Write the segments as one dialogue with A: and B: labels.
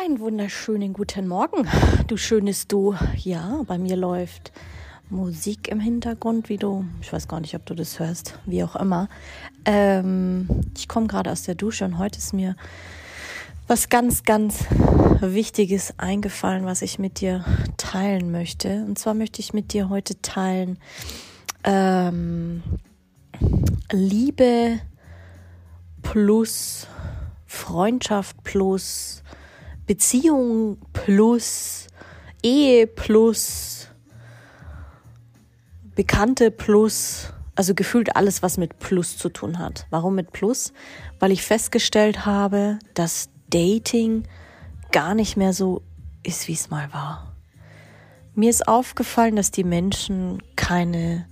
A: Einen wunderschönen guten Morgen, du schönes Du. Ja, bei mir läuft Musik im Hintergrund, wie du, ich weiß gar nicht, ob du das hörst, wie auch immer. Ähm, ich komme gerade aus der Dusche und heute ist mir was ganz, ganz Wichtiges eingefallen, was ich mit dir teilen möchte. Und zwar möchte ich mit dir heute teilen ähm, Liebe plus Freundschaft plus Beziehung plus Ehe plus Bekannte plus, also gefühlt alles, was mit Plus zu tun hat. Warum mit Plus? Weil ich festgestellt habe, dass Dating gar nicht mehr so ist, wie es mal war. Mir ist aufgefallen, dass die Menschen keine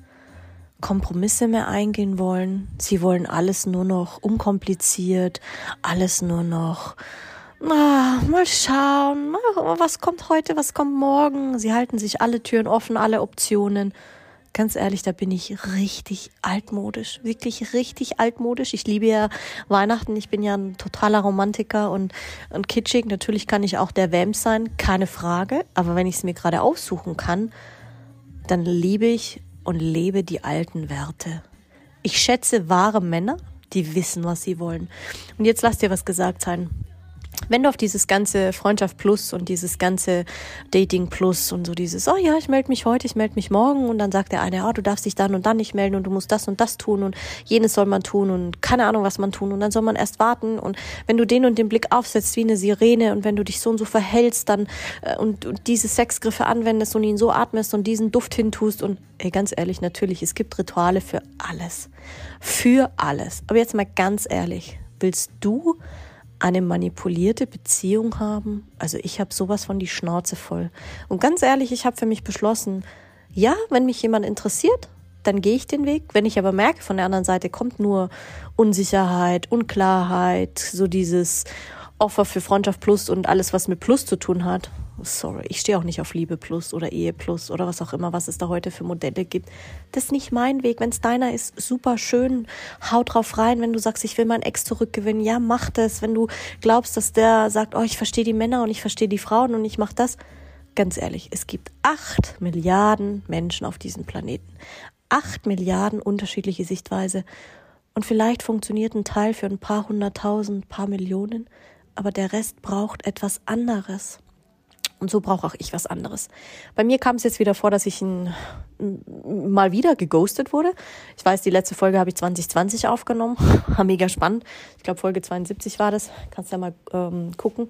A: Kompromisse mehr eingehen wollen. Sie wollen alles nur noch unkompliziert, alles nur noch Ah, mal schauen, was kommt heute, was kommt morgen. Sie halten sich alle Türen offen, alle Optionen. Ganz ehrlich, da bin ich richtig altmodisch, wirklich richtig altmodisch. Ich liebe ja Weihnachten, ich bin ja ein totaler Romantiker und, und kitschig. Natürlich kann ich auch der Vamp sein, keine Frage. Aber wenn ich es mir gerade aussuchen kann, dann liebe ich und lebe die alten Werte. Ich schätze wahre Männer, die wissen, was sie wollen. Und jetzt lass dir was gesagt sein wenn du auf dieses ganze Freundschaft Plus und dieses ganze Dating Plus und so dieses, oh ja, ich melde mich heute, ich melde mich morgen und dann sagt der eine, oh, du darfst dich dann und dann nicht melden und du musst das und das tun und jenes soll man tun und keine Ahnung, was man tun und dann soll man erst warten und wenn du den und den Blick aufsetzt wie eine Sirene und wenn du dich so und so verhältst dann äh, und, und diese Sexgriffe anwendest und ihn so atmest und diesen Duft hintust und ey, ganz ehrlich, natürlich, es gibt Rituale für alles. Für alles. Aber jetzt mal ganz ehrlich, willst du eine manipulierte Beziehung haben. Also ich habe sowas von die Schnauze voll. Und ganz ehrlich, ich habe für mich beschlossen, ja, wenn mich jemand interessiert, dann gehe ich den Weg. Wenn ich aber merke, von der anderen Seite kommt nur Unsicherheit, Unklarheit, so dieses Offer für Freundschaft Plus und alles, was mit Plus zu tun hat, sorry, ich stehe auch nicht auf Liebe Plus oder Ehe Plus oder was auch immer, was es da heute für Modelle gibt. Das ist nicht mein Weg. Wenn es deiner ist, super schön, hau drauf rein. Wenn du sagst, ich will meinen Ex zurückgewinnen, ja, mach das. Wenn du glaubst, dass der sagt, oh, ich verstehe die Männer und ich verstehe die Frauen und ich mach das. Ganz ehrlich, es gibt acht Milliarden Menschen auf diesem Planeten. Acht Milliarden unterschiedliche Sichtweise. Und vielleicht funktioniert ein Teil für ein paar hunderttausend, paar Millionen, aber der Rest braucht etwas anderes. Und so brauche auch ich was anderes. Bei mir kam es jetzt wieder vor, dass ich ein, mal wieder geghostet wurde. Ich weiß, die letzte Folge habe ich 2020 aufgenommen. Mega spannend. Ich glaube, Folge 72 war das. Kannst ja mal ähm, gucken.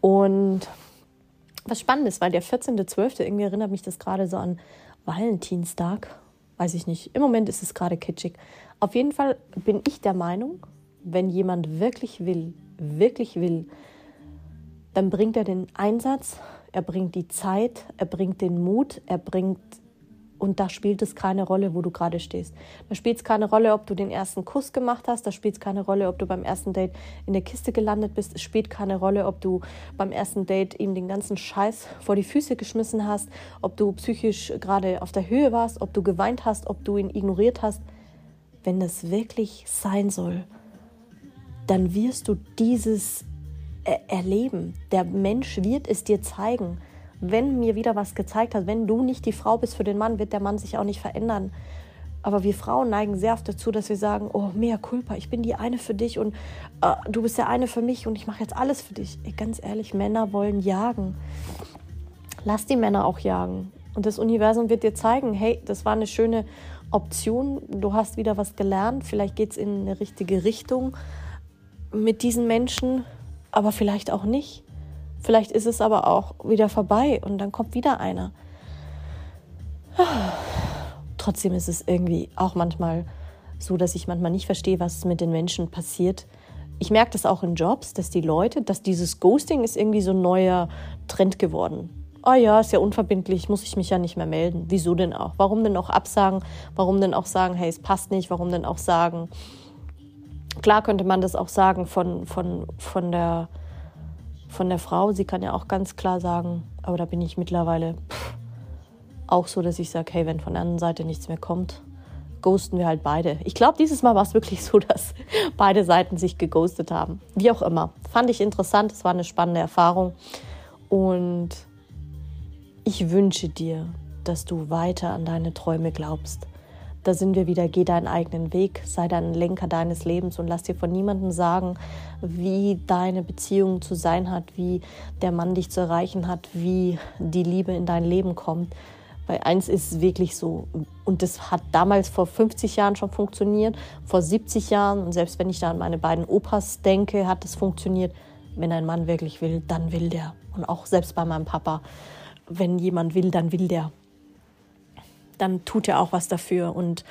A: Und was spannend ist, weil der 14.12. irgendwie erinnert mich das gerade so an Valentinstag. Weiß ich nicht. Im Moment ist es gerade kitschig. Auf jeden Fall bin ich der Meinung, wenn jemand wirklich will, wirklich will, dann bringt er den Einsatz, er bringt die Zeit, er bringt den Mut, er bringt und da spielt es keine Rolle, wo du gerade stehst. Da spielt es keine Rolle, ob du den ersten Kuss gemacht hast. Da spielt es keine Rolle, ob du beim ersten Date in der Kiste gelandet bist. Es spielt keine Rolle, ob du beim ersten Date ihm den ganzen Scheiß vor die Füße geschmissen hast, ob du psychisch gerade auf der Höhe warst, ob du geweint hast, ob du ihn ignoriert hast. Wenn das wirklich sein soll, dann wirst du dieses erleben. Der Mensch wird es dir zeigen. Wenn mir wieder was gezeigt hat, wenn du nicht die Frau bist für den Mann, wird der Mann sich auch nicht verändern. Aber wir Frauen neigen sehr oft dazu, dass wir sagen, oh, mehr culpa, ich bin die eine für dich und äh, du bist der eine für mich und ich mache jetzt alles für dich. Ey, ganz ehrlich, Männer wollen jagen. Lass die Männer auch jagen. Und das Universum wird dir zeigen, hey, das war eine schöne Option, du hast wieder was gelernt, vielleicht geht es in eine richtige Richtung mit diesen Menschen, aber vielleicht auch nicht. Vielleicht ist es aber auch wieder vorbei und dann kommt wieder einer. Trotzdem ist es irgendwie auch manchmal so, dass ich manchmal nicht verstehe, was mit den Menschen passiert. Ich merke das auch in Jobs, dass die Leute, dass dieses Ghosting ist irgendwie so ein neuer Trend geworden. oh ja, ist ja unverbindlich, muss ich mich ja nicht mehr melden. Wieso denn auch? Warum denn auch absagen? Warum denn auch sagen, hey, es passt nicht? Warum denn auch sagen, klar könnte man das auch sagen von, von, von, der, von der Frau. Sie kann ja auch ganz klar sagen, aber da bin ich mittlerweile auch so, dass ich sage, hey, wenn von der anderen Seite nichts mehr kommt, ghosten wir halt beide. Ich glaube, dieses Mal war es wirklich so, dass beide Seiten sich geghostet haben. Wie auch immer. Fand ich interessant, es war eine spannende Erfahrung. Und ich wünsche dir, dass du weiter an deine Träume glaubst. Da sind wir wieder, geh deinen eigenen Weg, sei dein Lenker deines Lebens und lass dir von niemandem sagen, wie deine Beziehung zu sein hat, wie der Mann dich zu erreichen hat, wie die Liebe in dein Leben kommt. Weil eins ist wirklich so, und das hat damals vor 50 Jahren schon funktioniert, vor 70 Jahren, und selbst wenn ich da an meine beiden Opas denke, hat es funktioniert. Wenn ein Mann wirklich will, dann will der. Und auch selbst bei meinem Papa wenn jemand will, dann will der. Dann tut er auch was dafür und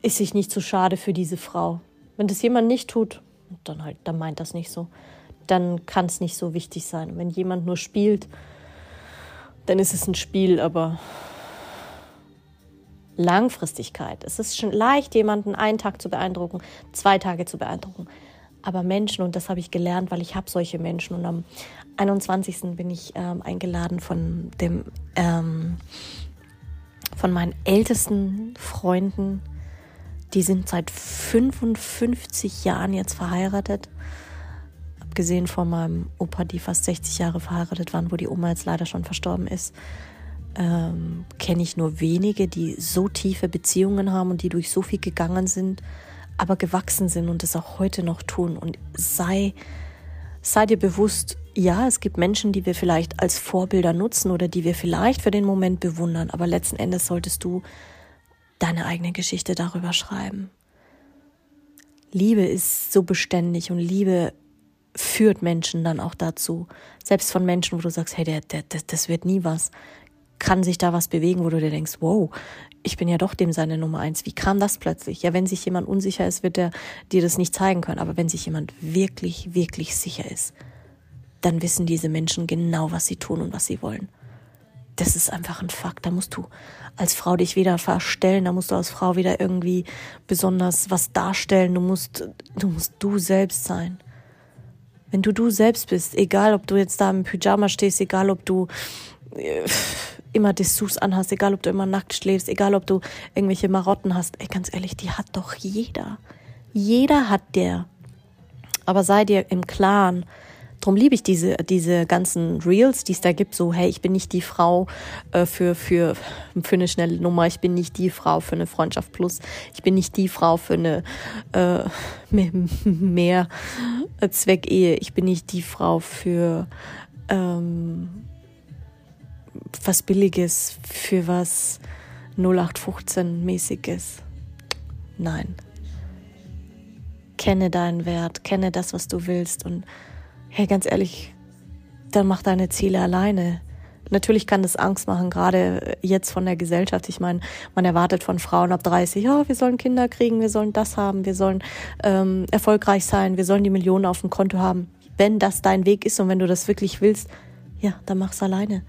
A: ist sich nicht zu schade für diese Frau. Wenn das jemand nicht tut, dann halt, dann meint das nicht so. Dann kann es nicht so wichtig sein. Wenn jemand nur spielt, dann ist es ein Spiel, aber Langfristigkeit. Es ist schon leicht, jemanden einen Tag zu beeindrucken, zwei Tage zu beeindrucken. Aber Menschen, und das habe ich gelernt, weil ich habe solche Menschen. Und am 21. bin ich ähm, eingeladen von dem ähm, von meinen ältesten Freunden. Die sind seit 55 Jahren jetzt verheiratet. Abgesehen von meinem Opa, die fast 60 Jahre verheiratet waren, wo die Oma jetzt leider schon verstorben ist, ähm, kenne ich nur wenige, die so tiefe Beziehungen haben und die durch so viel gegangen sind, aber gewachsen sind und es auch heute noch tun. Und sei, sei dir bewusst, ja, es gibt Menschen, die wir vielleicht als Vorbilder nutzen oder die wir vielleicht für den Moment bewundern, aber letzten Endes solltest du deine eigene Geschichte darüber schreiben. Liebe ist so beständig und Liebe führt Menschen dann auch dazu. Selbst von Menschen, wo du sagst, hey, der, der, das wird nie was, kann sich da was bewegen, wo du dir denkst, wow, ich bin ja doch dem seine Nummer eins. Wie kam das plötzlich? Ja, wenn sich jemand unsicher ist, wird er dir das nicht zeigen können. Aber wenn sich jemand wirklich, wirklich sicher ist, dann wissen diese Menschen genau, was sie tun und was sie wollen. Das ist einfach ein Fakt. Da musst du als Frau dich wieder verstellen, da musst du als Frau wieder irgendwie besonders was darstellen. Du musst, du musst du selbst sein. Wenn du du selbst bist, egal ob du jetzt da im Pyjama stehst, egal ob du äh, immer Dessous anhast, egal ob du immer nackt schläfst, egal ob du irgendwelche Marotten hast, ey, ganz ehrlich, die hat doch jeder. Jeder hat der. Aber sei dir im Klaren, Drum liebe ich diese, diese ganzen Reels, die es da gibt, so, hey, ich bin nicht die Frau äh, für, für, für eine schnelle Nummer, ich bin nicht die Frau für eine Freundschaft plus, ich bin nicht die Frau für eine äh, mehr, mehr Zweckehe, ich bin nicht die Frau für ähm, was Billiges, für was 0815-mäßiges. Nein. Kenne deinen Wert, kenne das, was du willst und hey, ganz ehrlich, dann mach deine Ziele alleine. Natürlich kann das Angst machen, gerade jetzt von der Gesellschaft. Ich meine, man erwartet von Frauen ab 30, ja, wir sollen Kinder kriegen, wir sollen das haben, wir sollen ähm, erfolgreich sein, wir sollen die Millionen auf dem Konto haben. Wenn das dein Weg ist und wenn du das wirklich willst, ja, dann mach's alleine.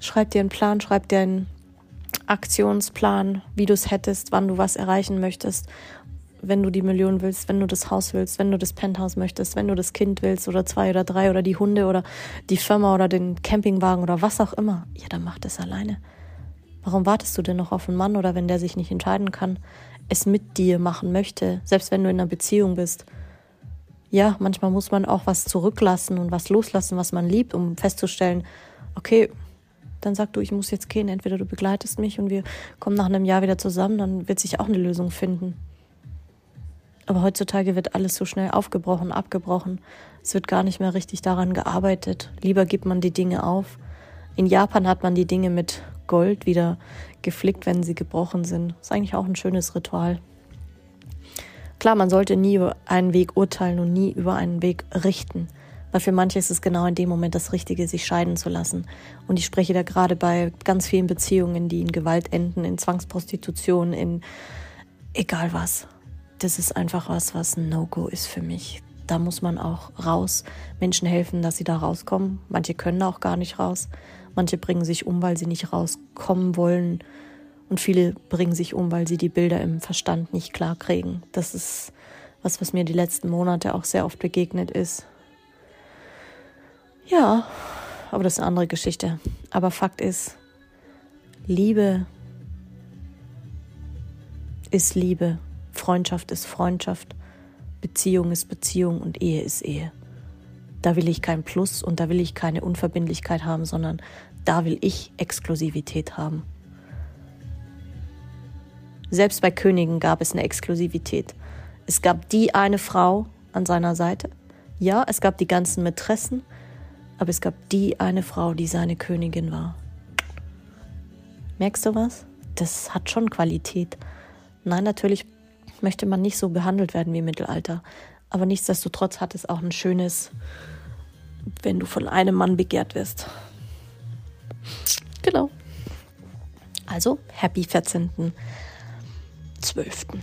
A: Schreib dir einen Plan, schreib dir einen Aktionsplan, wie du es hättest, wann du was erreichen möchtest wenn du die Million willst, wenn du das Haus willst, wenn du das Penthouse möchtest, wenn du das Kind willst oder zwei oder drei oder die Hunde oder die Firma oder den Campingwagen oder was auch immer, ja, dann mach das alleine. Warum wartest du denn noch auf einen Mann oder wenn der sich nicht entscheiden kann, es mit dir machen möchte, selbst wenn du in einer Beziehung bist? Ja, manchmal muss man auch was zurücklassen und was loslassen, was man liebt, um festzustellen, okay, dann sag du, ich muss jetzt gehen. Entweder du begleitest mich und wir kommen nach einem Jahr wieder zusammen, dann wird sich auch eine Lösung finden. Aber heutzutage wird alles so schnell aufgebrochen, abgebrochen. Es wird gar nicht mehr richtig daran gearbeitet. Lieber gibt man die Dinge auf. In Japan hat man die Dinge mit Gold wieder geflickt, wenn sie gebrochen sind. Ist eigentlich auch ein schönes Ritual. Klar, man sollte nie über einen Weg urteilen und nie über einen Weg richten. Weil für manche ist es genau in dem Moment das Richtige, sich scheiden zu lassen. Und ich spreche da gerade bei ganz vielen Beziehungen, die in Gewalt enden, in Zwangsprostitution, in egal was das ist einfach was, was ein No-Go ist für mich. Da muss man auch raus, Menschen helfen, dass sie da rauskommen. Manche können auch gar nicht raus. Manche bringen sich um, weil sie nicht rauskommen wollen. Und viele bringen sich um, weil sie die Bilder im Verstand nicht klar kriegen. Das ist was, was mir die letzten Monate auch sehr oft begegnet ist. Ja, aber das ist eine andere Geschichte. Aber Fakt ist, Liebe ist Liebe, Freundschaft ist Freundschaft, Beziehung ist Beziehung und Ehe ist Ehe. Da will ich kein Plus und da will ich keine Unverbindlichkeit haben, sondern da will ich Exklusivität haben. Selbst bei Königen gab es eine Exklusivität. Es gab die eine Frau an seiner Seite. Ja, es gab die ganzen Mätressen, aber es gab die eine Frau, die seine Königin war. Merkst du was? Das hat schon Qualität. Nein, natürlich möchte man nicht so behandelt werden wie im Mittelalter. Aber nichtsdestotrotz hat es auch ein schönes, wenn du von einem Mann begehrt wirst. Genau. Also, happy 14.12.